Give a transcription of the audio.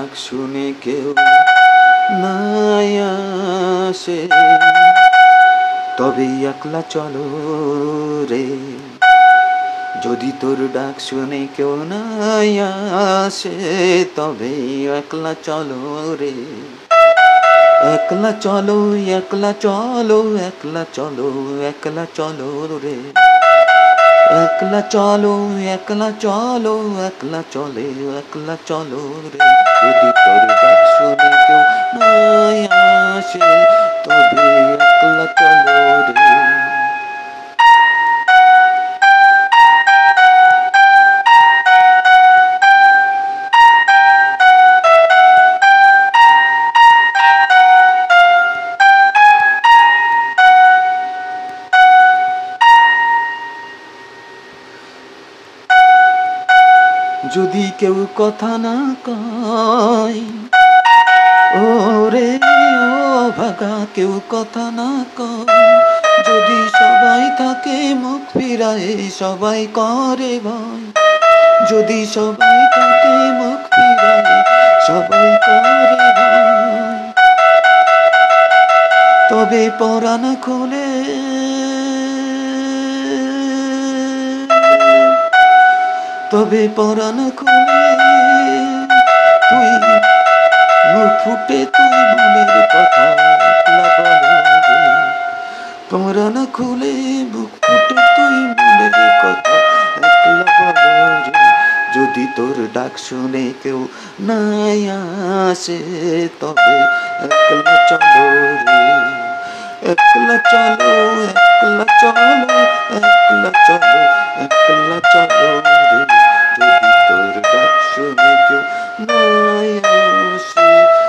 ডাক শুনে কেউ নাই আসে। তবে একলা চলো রে। যদি তোর ডাক শুনে কেউ নাই আসে তবে একলা চলো রে। একলা চলো একলা চলো একলা চলো একলা চলো রে। একলা চলো একলা চলো, একলা চলে, একলা চলো রে। যদি তোর ডাক শুনে কেউ নাই আসে, তবে একলা চলো। যদি কেউ কথা না কয় ও রে ও ভাগা, কেউ কথা না কয়। যদি সবাই থাকে মুখ ফিরায়, সবাই করে ভয়। যদি সবাই থাকে মুখ ফিরায়, সবাই করে ভয়। তবে পরাণ খুলে তবে পরাণ খুলে তুই ফুটে তুই মনের কথা পরাণ খুলে বুক ফুটে তুই মনের কথা। যদি তোর ডাক শুনে কেউ নাই আসে তবে একলা চলো রে একলা চলো, একলা একলা চলো একলা চলো রে যদি তোর ডাক শুনে কেউ না আসে।